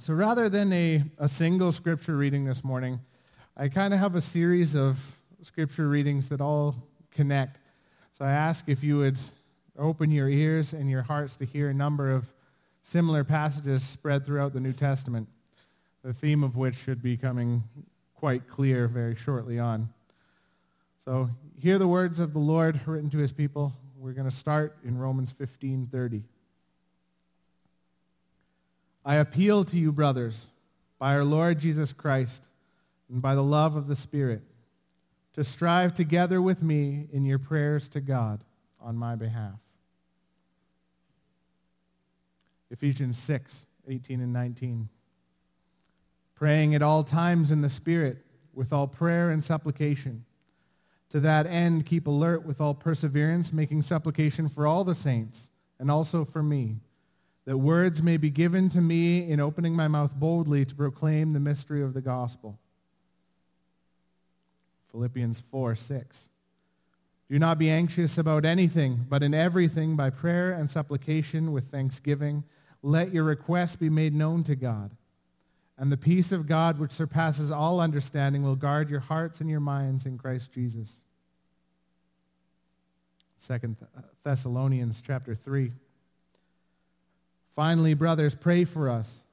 So rather than a, a single scripture reading this morning, I kind of have a series of scripture readings that all connect. So I ask if you would open your ears and your hearts to hear a number of similar passages spread throughout the New Testament, the theme of which should be coming quite clear very shortly on. So hear the words of the Lord written to his people. We're going to start in Romans 15:30. I appeal to you, brothers, by our Lord Jesus Christ and by the love of the Spirit, to strive together with me in your prayers to God on my behalf. Ephesians 6, 18 and 19. Praying at all times in the Spirit with all prayer and supplication. To that end, keep alert with all perseverance, making supplication for all the saints and also for me, that words may be given to me in opening my mouth boldly to proclaim the mystery of the gospel. Philippians 4, 6. Do not be anxious about anything, but in everything, by prayer and supplication with thanksgiving, let your requests be made known to God. And the peace of God, which surpasses all understanding, will guard your hearts and your minds in Christ Jesus. Second Thessalonians chapter 3. Finally, brothers, pray for us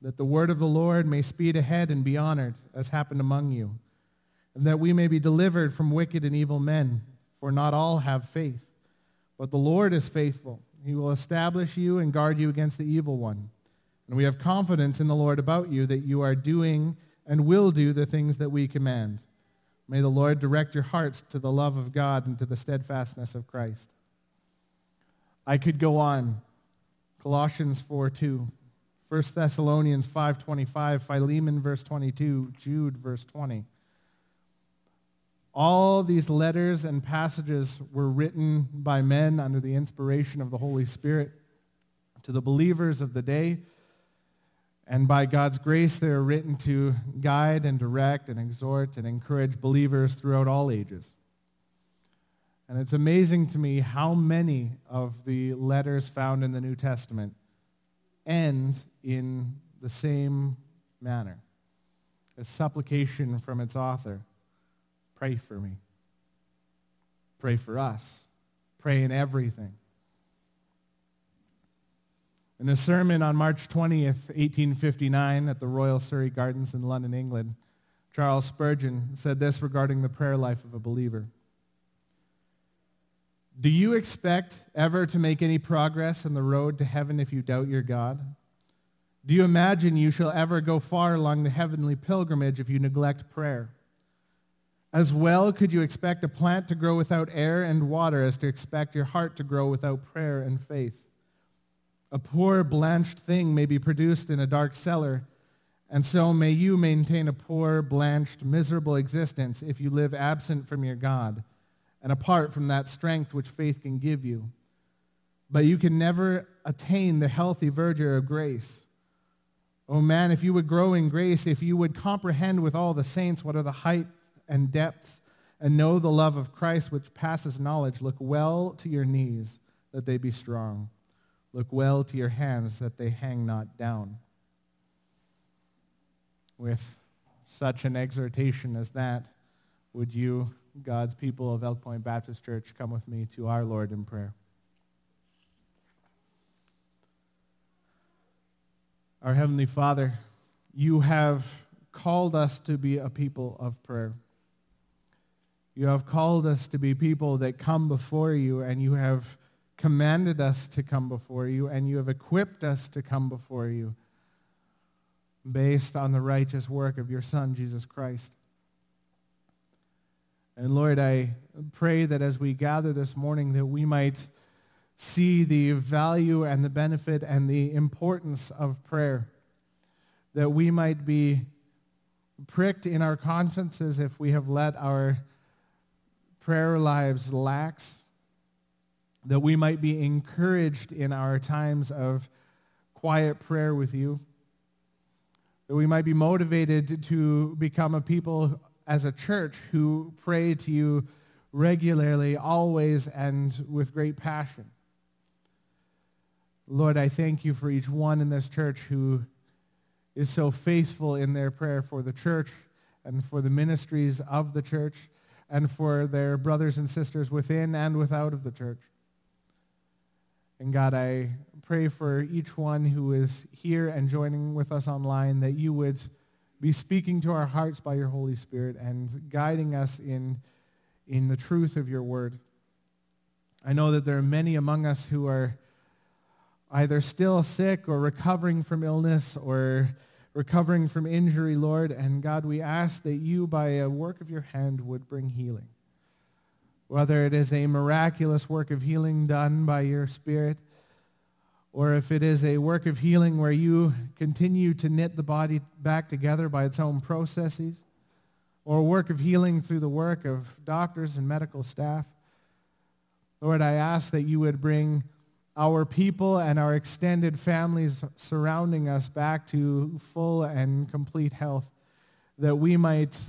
that the word of the Lord may speed ahead and be honored, as happened among you, and that we may be delivered from wicked and evil men, for not all have faith. But the Lord is faithful. He will establish you and guard you against the evil one. And we have confidence in the Lord about you that you are doing and will do the things that we command. May the Lord direct your hearts to the love of God and to the steadfastness of Christ. I could go on. Colossians 4 2. 1 Thessalonians 5.25, Philemon verse 22, Jude verse 20. All these letters and passages were written by men under the inspiration of the Holy Spirit to the believers of the day and by God's grace, they are written to guide and direct and exhort and encourage believers throughout all ages. And it's amazing to me how many of the letters found in the New Testament end in the same manner a supplication from its author pray for me, pray for us, pray in everything. In a sermon on March 20th, 1859, at the Royal Surrey Gardens in London, England, Charles Spurgeon said this regarding the prayer life of a believer. Do you expect ever to make any progress on the road to heaven if you doubt your God? Do you imagine you shall ever go far along the heavenly pilgrimage if you neglect prayer? As well could you expect a plant to grow without air and water as to expect your heart to grow without prayer and faith. A poor blanched thing may be produced in a dark cellar, and so may you maintain a poor, blanched, miserable existence if you live absent from your God and apart from that strength which faith can give you. But you can never attain the healthy verdure of grace. Oh man, if you would grow in grace, if you would comprehend with all the saints what are the heights and depths, and know the love of Christ which passes knowledge, look well to your knees that they be strong. Look well to your hands that they hang not down. With such an exhortation as that, would you, God's people of Elk Point Baptist Church, come with me to our Lord in prayer? Our Heavenly Father, you have called us to be a people of prayer. You have called us to be people that come before you, and you have commanded us to come before you, and you have equipped us to come before you based on the righteous work of your Son, Jesus Christ. And Lord, I pray that as we gather this morning that we might see the value and the benefit and the importance of prayer, that we might be pricked in our consciences if we have let our prayer lives lax, that we might be encouraged in our times of quiet prayer with you, that we might be motivated to become a people as a church who pray to you regularly, always, and with great passion. Lord, I thank you for each one in this church who is so faithful in their prayer for the church and for the ministries of the church and for their brothers and sisters within and without of the church. And God, I pray for each one who is here and joining with us online that you would be speaking to our hearts by your Holy Spirit and guiding us in, in the truth of your word. I know that there are many among us who are either still sick or recovering from illness or recovering from injury, Lord. And God, we ask that you, by a work of your hand, would bring healing. Whether it is a miraculous work of healing done by your Spirit, or if it is a work of healing where you continue to knit the body back together by its own processes, or a work of healing through the work of doctors and medical staff. Lord, I ask that you would bring our people and our extended families surrounding us back to full and complete health, that we might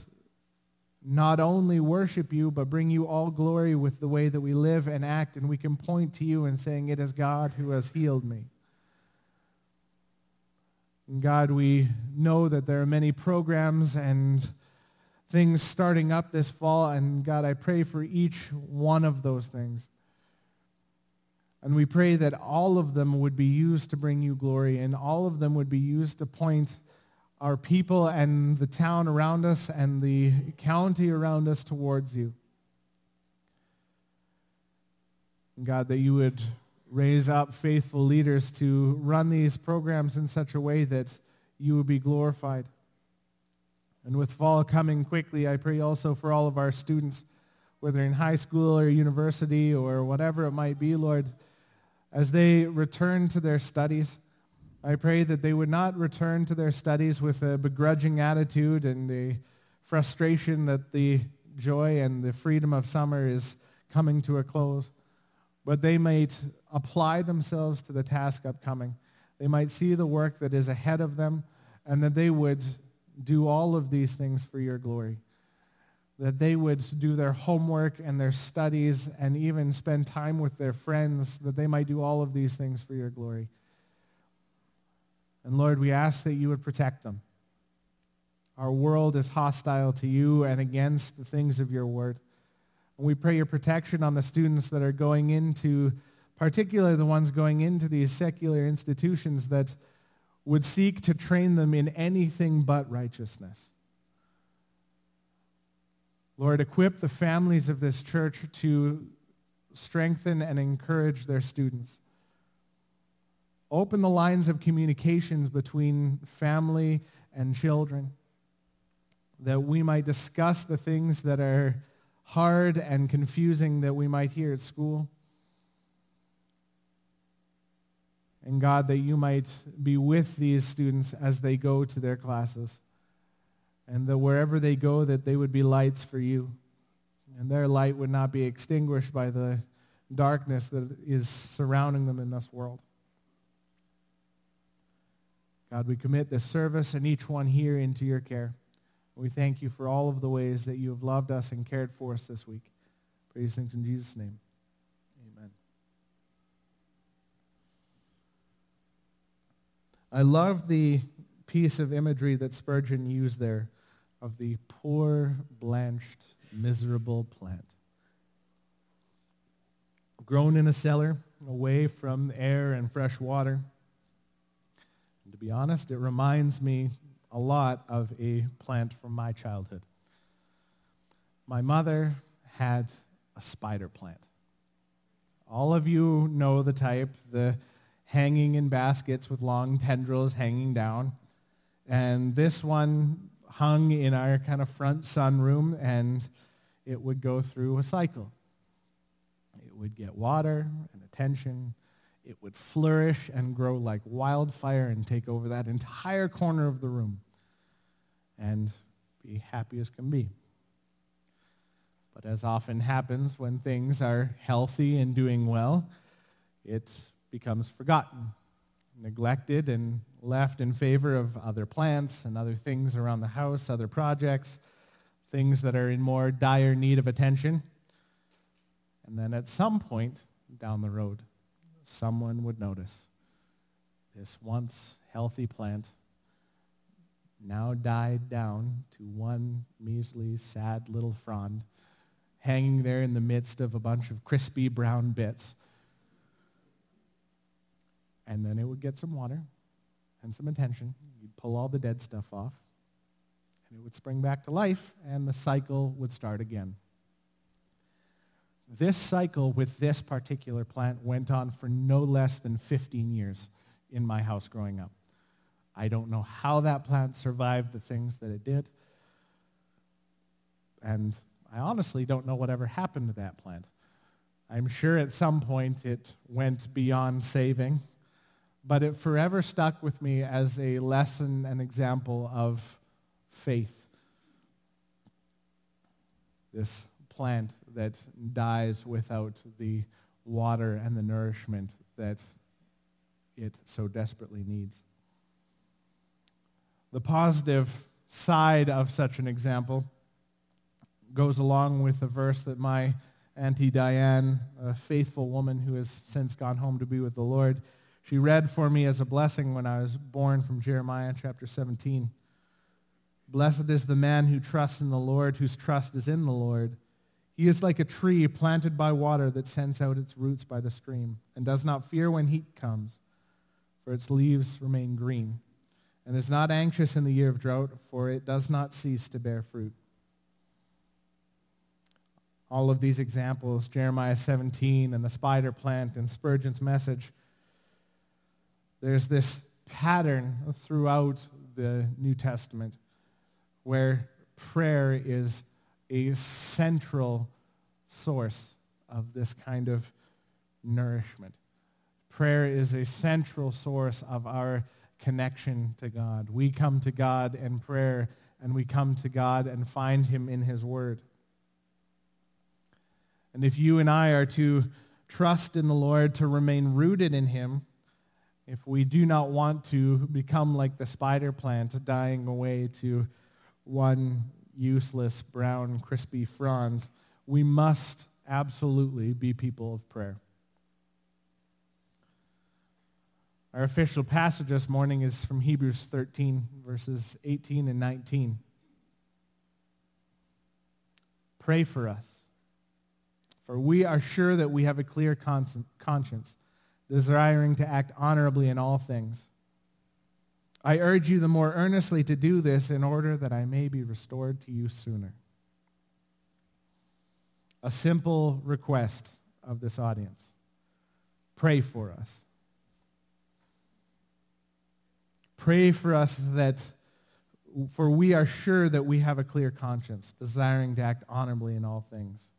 not only worship you, but bring you all glory with the way that we live and act, and we can point to you and saying, it is God who has healed me. And God, we know that there are many programs and things starting up this fall, and God, I pray for each one of those things. And we pray that all of them would be used to bring you glory and all of them would be used to point our people and the town around us and the county around us towards you. God, that you would raise up faithful leaders to run these programs in such a way that you would be glorified. And with fall coming quickly, I pray also for all of our students, whether in high school or university or whatever it might be, Lord, as they return to their studies. I pray that they would not return to their studies with a begrudging attitude and the frustration that the joy and the freedom of summer is coming to a close, but they might apply themselves to the task upcoming. They might see the work that is ahead of them and that they would do all of these things for your glory that they would do their homework and their studies and even spend time with their friends, that they might do all of these things for your glory. And Lord, we ask that you would protect them. Our world is hostile to you and against the things of your word. And we pray your protection on the students that are going into, particularly the ones going into these secular institutions that would seek to train them in anything but righteousness. Lord, equip the families of this church to strengthen and encourage their students. Open the lines of communications between family and children that we might discuss the things that are hard and confusing that we might hear at school. And God, that you might be with these students as they go to their classes and that wherever they go that they would be lights for you and their light would not be extinguished by the darkness that is surrounding them in this world. God, we commit this service and each one here into your care. We thank you for all of the ways that you have loved us and cared for us this week. Praise things in Jesus' name. Amen. I love the piece of imagery that Spurgeon used there of the poor, blanched, miserable plant. Grown in a cellar, away from air and fresh water. To be honest, it reminds me a lot of a plant from my childhood. My mother had a spider plant. All of you know the type, the hanging in baskets with long tendrils hanging down. And this one hung in our kind of front sunroom, and it would go through a cycle. It would get water and attention. It would flourish and grow like wildfire and take over that entire corner of the room and be happy as can be. But as often happens when things are healthy and doing well, it becomes forgotten neglected and left in favor of other plants and other things around the house, other projects, things that are in more dire need of attention. And then at some point down the road, someone would notice this once healthy plant now died down to one measly, sad little frond hanging there in the midst of a bunch of crispy brown bits. And then it would get some water and some attention. You'd pull all the dead stuff off, and it would spring back to life, and the cycle would start again. This cycle with this particular plant went on for no less than 15 years in my house growing up. I don't know how that plant survived the things that it did. And I honestly don't know whatever happened to that plant. I'm sure at some point it went beyond saving, but it forever stuck with me as a lesson and example of faith. This plant that dies without the water and the nourishment that it so desperately needs. The positive side of such an example goes along with the verse that my Auntie Diane, a faithful woman who has since gone home to be with the Lord, she read for me as a blessing when I was born from Jeremiah chapter 17. Blessed is the man who trusts in the Lord, whose trust is in the Lord. He is like a tree planted by water that sends out its roots by the stream and does not fear when heat comes, for its leaves remain green, and is not anxious in the year of drought, for it does not cease to bear fruit. All of these examples, Jeremiah 17 and the spider plant and Spurgeon's message, there's this pattern throughout the New Testament where prayer is a central source of this kind of nourishment. Prayer is a central source of our connection to God. We come to God in prayer, and we come to God and find him in his word. And if you and I are to trust in the Lord, to remain rooted in him, if we do not want to become like the spider plant dying away to one useless, brown, crispy fronds, we must absolutely be people of prayer. Our official passage this morning is from Hebrews 13, verses 18 and 19. Pray for us, for we are sure that we have a clear conscience, desiring to act honorably in all things. I urge you the more earnestly to do this in order that I may be restored to you sooner. A simple request of this audience. Pray for us. Pray for us that, for we are sure that we have a clear conscience, desiring to act honorably in all things.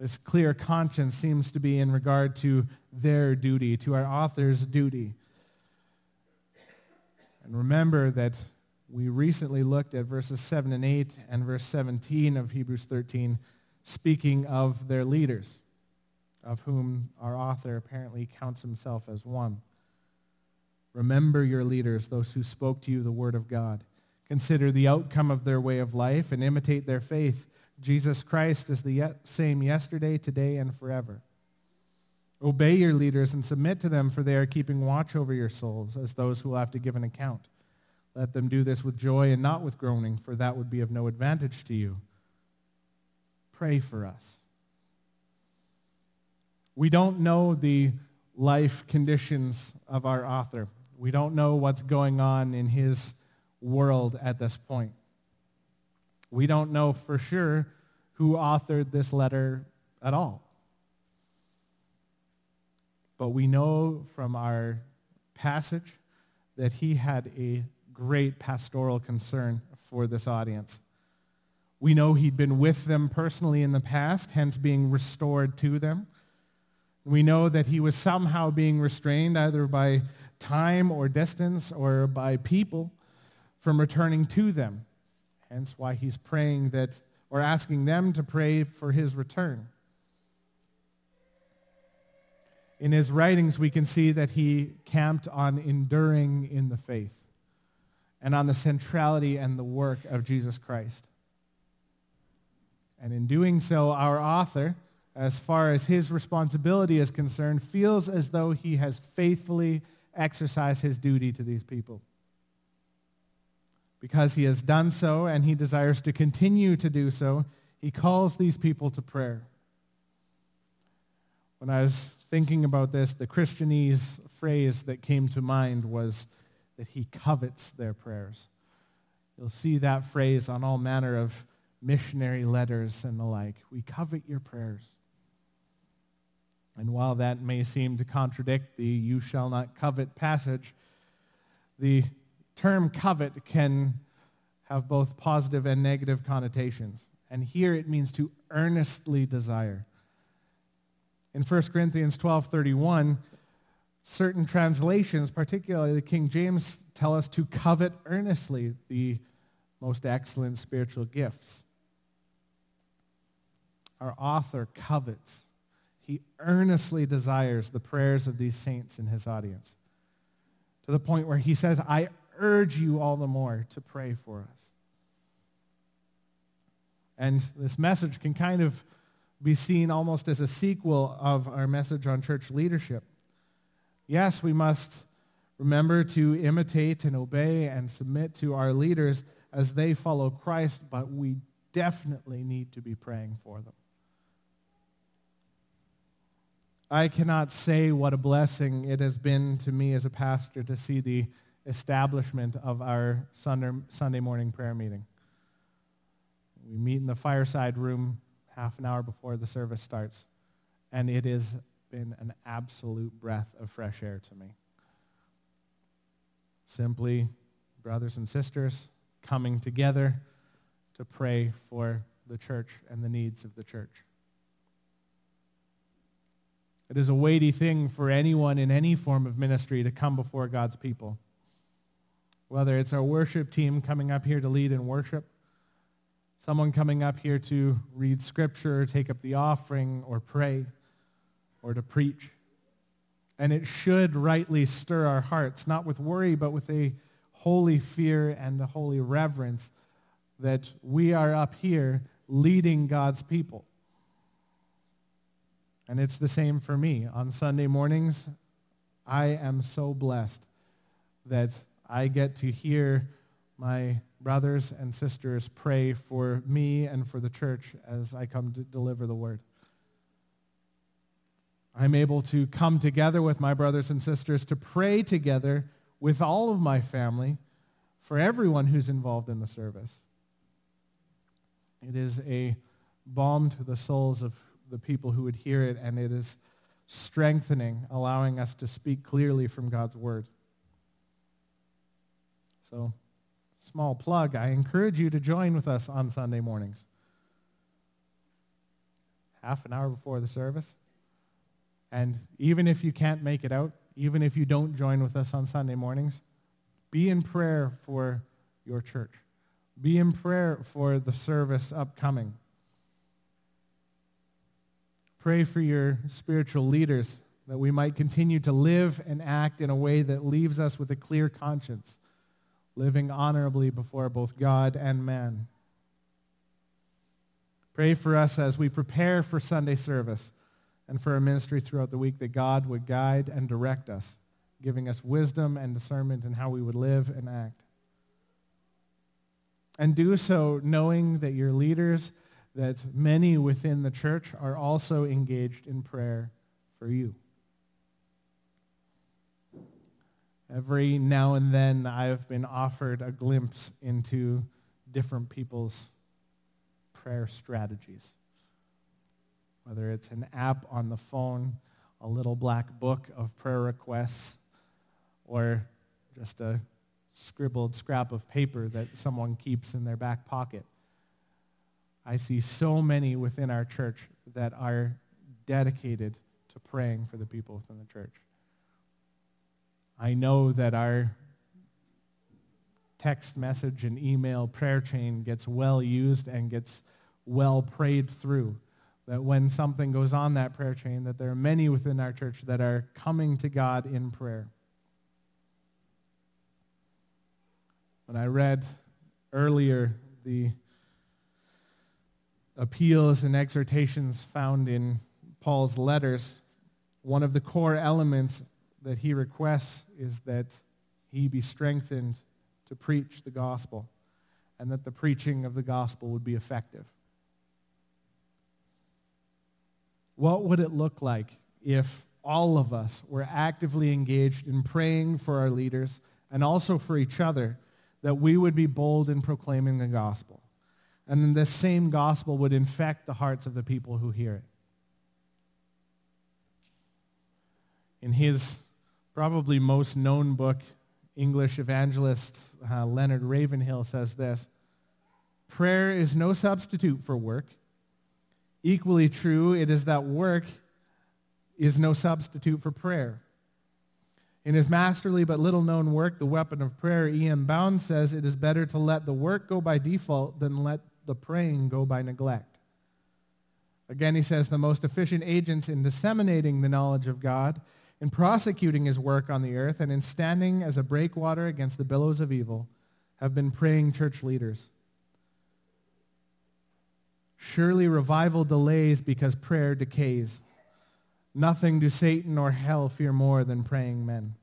This clear conscience seems to be in regard to their duty, to our author's duty and remember that we recently looked at verses 7 and 8 and verse 17 of Hebrews 13, speaking of their leaders, of whom our author apparently counts himself as one. Remember your leaders, those who spoke to you the word of God. Consider the outcome of their way of life and imitate their faith. Jesus Christ is the same yesterday, today, and forever. Obey your leaders and submit to them, for they are keeping watch over your souls as those who will have to give an account. Let them do this with joy and not with groaning, for that would be of no advantage to you. Pray for us. We don't know the life conditions of our author. We don't know what's going on in his world at this point. We don't know for sure who authored this letter at all. But we know from our passage that he had a great pastoral concern for this audience. We know he'd been with them personally in the past, hence being restored to them. We know that he was somehow being restrained either by time or distance or by people from returning to them. Hence why he's praying that, or asking them to pray for his return. In his writings, we can see that he camped on enduring in the faith and on the centrality and the work of Jesus Christ. And in doing so, our author, as far as his responsibility is concerned, feels as though he has faithfully exercised his duty to these people. because he has done so and he desires to continue to do so, he calls these people to prayer. When I was thinking about this, the Christianese phrase that came to mind was that he covets their prayers. You'll see that phrase on all manner of missionary letters and the like. We covet your prayers. And while that may seem to contradict the you shall not covet passage, the term covet can have both positive and negative connotations. And here it means to earnestly desire. In 1 Corinthians 12:31, certain translations, particularly the King James, tell us to covet earnestly the most excellent spiritual gifts. Our author covets he earnestly desires the prayers of these saints in his audience to the point where he says, I urge you all the more to pray for us. And this message can kind of be seen almost as a sequel of our message on church leadership. Yes, we must remember to imitate and obey and submit to our leaders as they follow Christ, but we definitely need to be praying for them. I cannot say what a blessing it has been to me as a pastor to see the establishment of our Sunday morning prayer meeting. We meet in the fireside room half an hour before the service starts, and it has been an absolute breath of fresh air to me. Simply, brothers and sisters coming together to pray for the church and the needs of the church. It is a weighty thing for anyone in any form of ministry to come before God's people. Whether it's our worship team coming up here to lead in worship, someone coming up here to read scripture, take up the offering, or pray, or to preach. And it should rightly stir our hearts, not with worry, but with a holy fear and a holy reverence that we are up here leading God's people. And it's the same for me. On Sunday mornings, I am so blessed that I get to hear my brothers and sisters pray for me and for the church as I come to deliver the word. I'm able to come together with my brothers and sisters to pray together with all of my family for everyone who's involved in the service. It is a balm to the souls of the people who would hear it, and it is strengthening, allowing us to speak clearly from God's word. So, small plug, I encourage you to join with us on Sunday mornings. Half an hour before the service. And even if you can't make it out, even if you don't join with us on Sunday mornings, be in prayer for your church. Be in prayer for the service upcoming. Pray for your spiritual leaders that we might continue to live and act in a way that leaves us with a clear conscience, living honorably before both God and man. Pray for us as we prepare for Sunday service and for our ministry throughout the week that God would guide and direct us, giving us wisdom and discernment in how we would live and act. And do so knowing that your leaders that many within the church are also engaged in prayer for you. Every now and then, I've been offered a glimpse into different people's prayer strategies. Whether it's an app on the phone, a little black book of prayer requests, or just a scribbled scrap of paper that someone keeps in their back pocket. I see so many within our church that are dedicated to praying for the people within the church. I know that our text message and email prayer chain gets well used and gets well prayed through. That when something goes on that prayer chain, that there are many within our church that are coming to God in prayer. When I read earlier the appeals and exhortations found in Paul's letters, one of the core elements that he requests is that he be strengthened to preach the gospel and that the preaching of the gospel would be effective. What would it look like if all of us were actively engaged in praying for our leaders and also for each other that we would be bold in proclaiming the gospel? And then this same gospel would infect the hearts of the people who hear it. In his probably most known book, English evangelist uh, Leonard Ravenhill says this Prayer is no substitute for work. Equally true, it is that work is no substitute for prayer. In his masterly but little known work, The Weapon of Prayer, E.M. Bounds says it is better to let the work go by default than let the praying go by neglect. Again, he says the most efficient agents in disseminating the knowledge of God in prosecuting his work on the earth and in standing as a breakwater against the billows of evil have been praying church leaders. Surely revival delays because prayer decays. Nothing do Satan or hell fear more than praying men.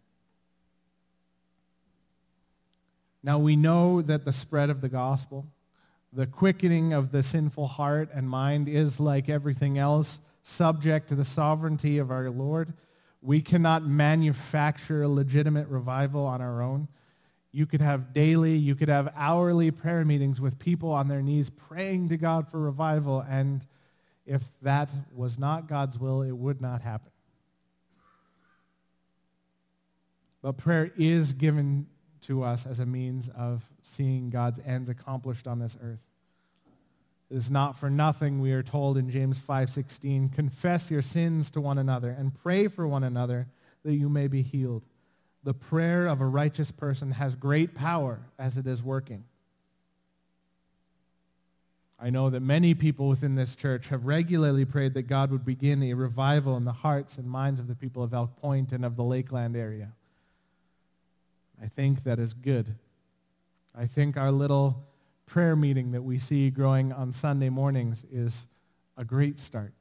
Now we know that the spread of the gospel, the quickening of the sinful heart and mind is like everything else, subject to the sovereignty of our Lord we cannot manufacture a legitimate revival on our own. You could have daily, you could have hourly prayer meetings with people on their knees praying to God for revival. And if that was not God's will, it would not happen. But prayer is given to us as a means of seeing God's ends accomplished on this earth. It is not for nothing, we are told in James 5.16, confess your sins to one another and pray for one another that you may be healed. The prayer of a righteous person has great power as it is working. I know that many people within this church have regularly prayed that God would begin a revival in the hearts and minds of the people of Elk Point and of the Lakeland area. I think that is good. I think our little prayer meeting that we see growing on Sunday mornings is a great start.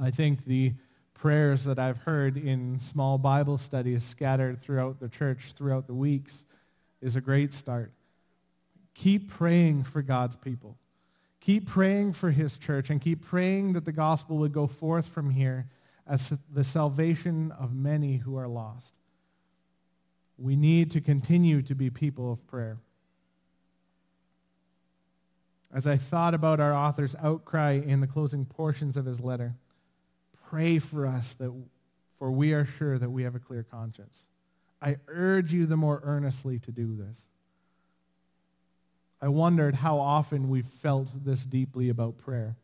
I think the prayers that I've heard in small Bible studies scattered throughout the church throughout the weeks is a great start. Keep praying for God's people. Keep praying for his church and keep praying that the gospel would go forth from here as the salvation of many who are lost. We need to continue to be people of prayer. As I thought about our author's outcry in the closing portions of his letter, pray for us that for we are sure that we have a clear conscience. I urge you the more earnestly to do this. I wondered how often we felt this deeply about prayer.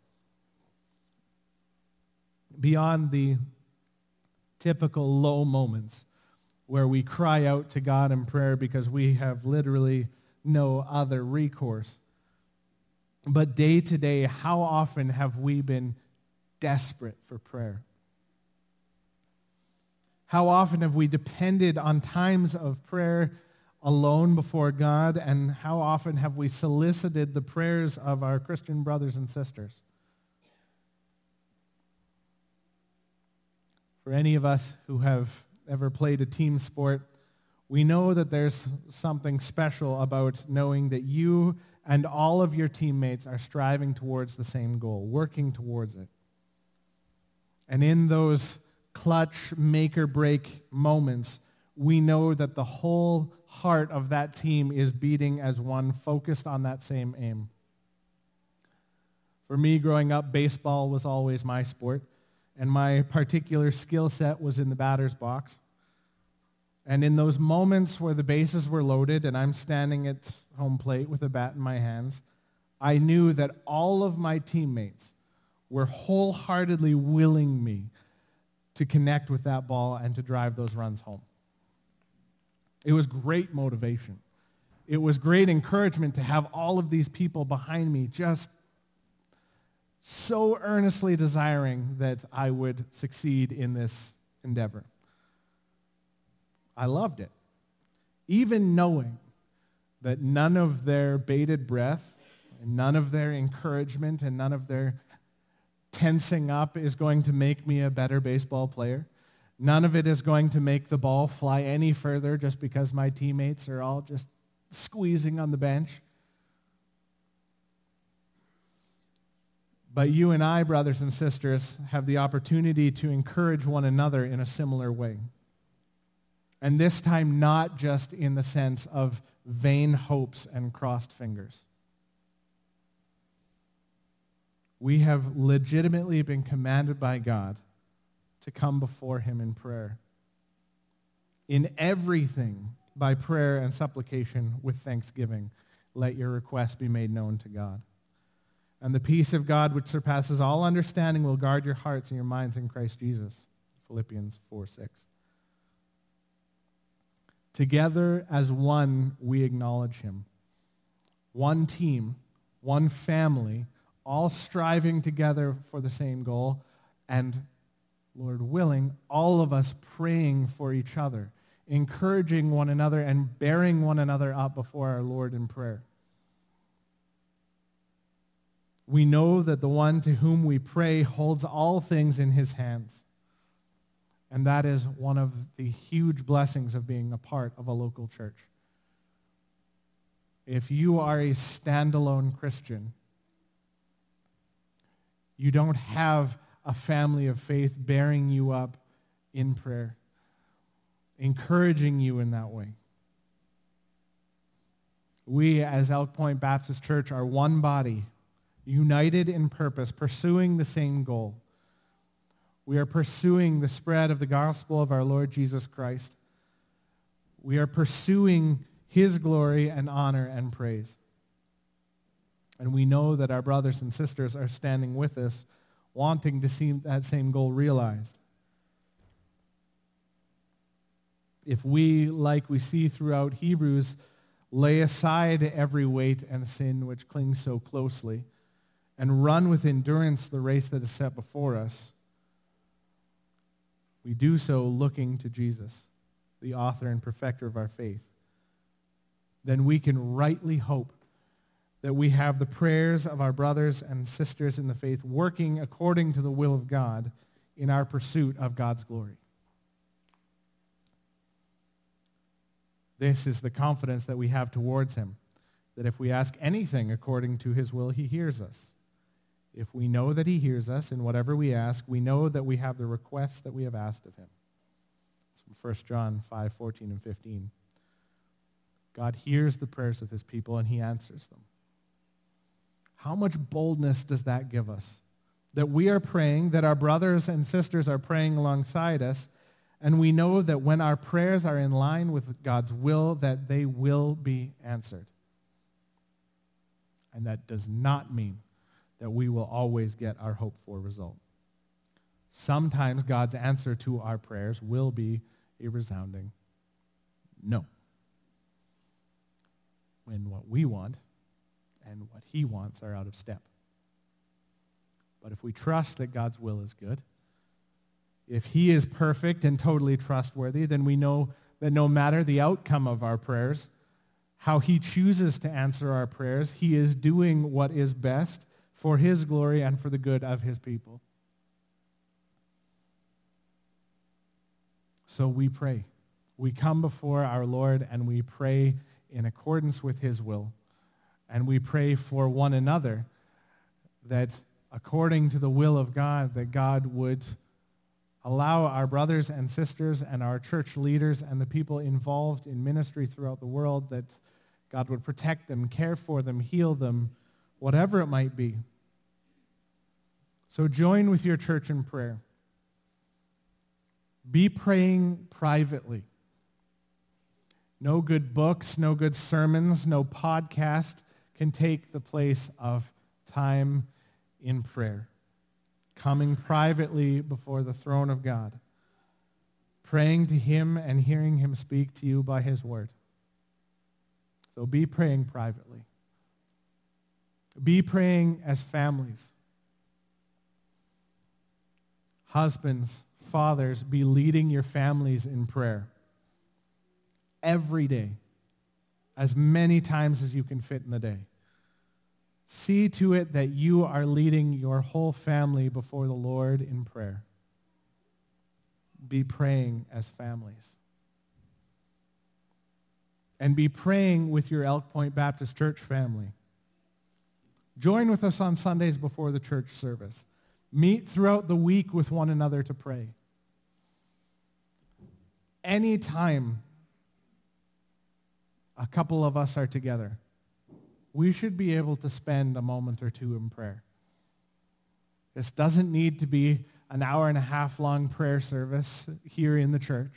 Beyond the typical low moments where we cry out to God in prayer because we have literally no other recourse. But day to day, how often have we been desperate for prayer? How often have we depended on times of prayer alone before God? And how often have we solicited the prayers of our Christian brothers and sisters? For any of us who have ever played a team sport, we know that there's something special about knowing that you and all of your teammates are striving towards the same goal, working towards it. And in those clutch, make or break moments, we know that the whole heart of that team is beating as one, focused on that same aim. For me, growing up, baseball was always my sport, and my particular skill set was in the batter's box. And in those moments where the bases were loaded and I'm standing at home plate with a bat in my hands, I knew that all of my teammates were wholeheartedly willing me to connect with that ball and to drive those runs home. It was great motivation. It was great encouragement to have all of these people behind me just so earnestly desiring that I would succeed in this endeavor. I loved it. Even knowing that none of their bated breath, and none of their encouragement, and none of their tensing up is going to make me a better baseball player. None of it is going to make the ball fly any further just because my teammates are all just squeezing on the bench. But you and I, brothers and sisters, have the opportunity to encourage one another in a similar way. And this time, not just in the sense of vain hopes and crossed fingers. We have legitimately been commanded by God to come before him in prayer. In everything, by prayer and supplication with thanksgiving, let your requests be made known to God. And the peace of God, which surpasses all understanding, will guard your hearts and your minds in Christ Jesus. Philippians 4 6. Together as one, we acknowledge him. One team, one family, all striving together for the same goal, and, Lord willing, all of us praying for each other, encouraging one another, and bearing one another up before our Lord in prayer we know that the one to whom we pray holds all things in his hands. And that is one of the huge blessings of being a part of a local church. If you are a standalone Christian, you don't have a family of faith bearing you up in prayer, encouraging you in that way. We, as Elk Point Baptist Church, are one body united in purpose, pursuing the same goal. We are pursuing the spread of the gospel of our Lord Jesus Christ. We are pursuing his glory and honor and praise. And we know that our brothers and sisters are standing with us, wanting to see that same goal realized. If we, like we see throughout Hebrews, lay aside every weight and sin which clings so closely, and run with endurance the race that is set before us, we do so looking to Jesus, the author and perfecter of our faith. Then we can rightly hope that we have the prayers of our brothers and sisters in the faith working according to the will of God in our pursuit of God's glory. This is the confidence that we have towards him, that if we ask anything according to his will, he hears us. If we know that he hears us in whatever we ask, we know that we have the requests that we have asked of him. It's from 1 John 5, 14 and 15. God hears the prayers of his people and he answers them. How much boldness does that give us? That we are praying, that our brothers and sisters are praying alongside us, and we know that when our prayers are in line with God's will, that they will be answered. And that does not mean that we will always get our hoped for result. Sometimes God's answer to our prayers will be a resounding no. When what we want and what he wants are out of step. But if we trust that God's will is good, if he is perfect and totally trustworthy, then we know that no matter the outcome of our prayers, how he chooses to answer our prayers, he is doing what is best for his glory and for the good of his people. So we pray. We come before our Lord and we pray in accordance with his will. And we pray for one another that according to the will of God, that God would allow our brothers and sisters and our church leaders and the people involved in ministry throughout the world that God would protect them, care for them, heal them, whatever it might be. So join with your church in prayer. Be praying privately. No good books, no good sermons, no podcast can take the place of time in prayer. Coming privately before the throne of God. Praying to him and hearing him speak to you by his word. So be praying privately. Be praying as families. Husbands, fathers, be leading your families in prayer every day, as many times as you can fit in the day. See to it that you are leading your whole family before the Lord in prayer. Be praying as families. and be praying with your Elk Point Baptist Church family. Join with us on Sundays before the church service. Meet throughout the week with one another to pray. Anytime a couple of us are together, we should be able to spend a moment or two in prayer. This doesn't need to be an hour and a half long prayer service here in the church.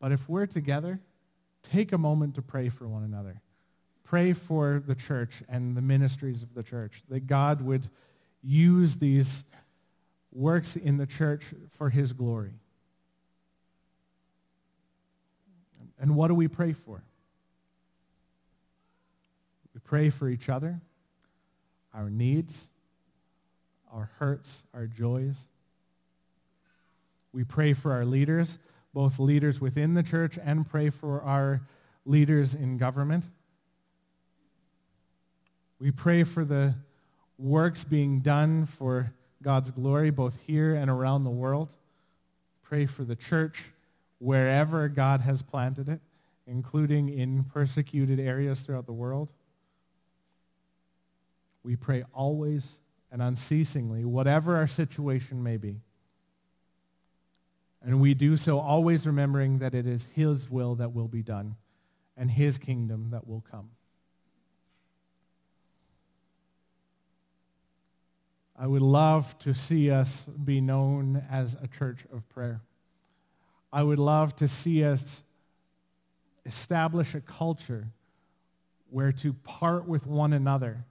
But if we're together, take a moment to pray for one another. Pray for the church and the ministries of the church, that God would use these works in the church for his glory. And what do we pray for? We pray for each other, our needs, our hurts, our joys. We pray for our leaders, both leaders within the church and pray for our leaders in government. We pray for the works being done for God's glory, both here and around the world. Pray for the church wherever God has planted it, including in persecuted areas throughout the world. We pray always and unceasingly, whatever our situation may be. And we do so always remembering that it is his will that will be done and his kingdom that will come. I would love to see us be known as a church of prayer. I would love to see us establish a culture where to part with one another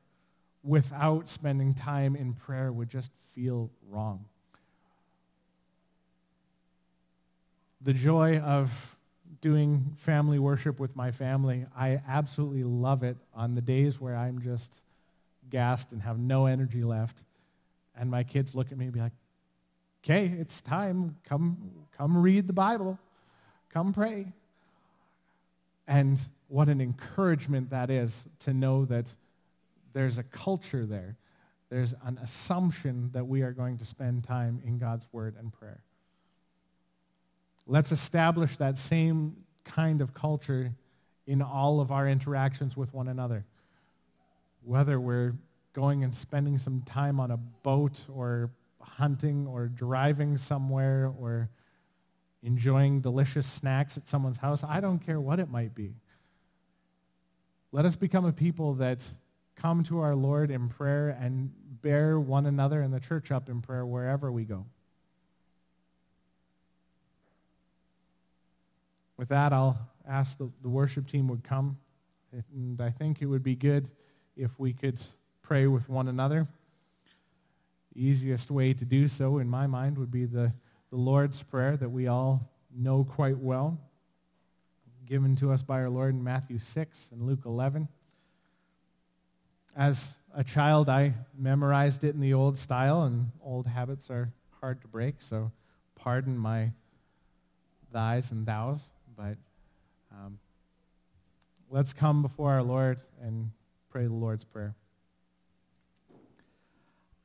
without spending time in prayer would just feel wrong. The joy of doing family worship with my family, I absolutely love it on the days where I'm just gassed and have no energy left. And my kids look at me and be like, okay, it's time. Come, come read the Bible. Come pray. And what an encouragement that is to know that there's a culture there. There's an assumption that we are going to spend time in God's word and prayer. Let's establish that same kind of culture in all of our interactions with one another. Whether we're going and spending some time on a boat or hunting or driving somewhere or enjoying delicious snacks at someone's house, I don't care what it might be. Let us become a people that come to our Lord in prayer and bear one another in the church up in prayer wherever we go. With that, I'll ask the, the worship team would come. And I think it would be good if we could pray with one another. The easiest way to do so, in my mind, would be the, the Lord's Prayer that we all know quite well, given to us by our Lord in Matthew 6 and Luke 11. As a child, I memorized it in the old style, and old habits are hard to break, so pardon my thys and thous, but um, let's come before our Lord and pray the Lord's Prayer.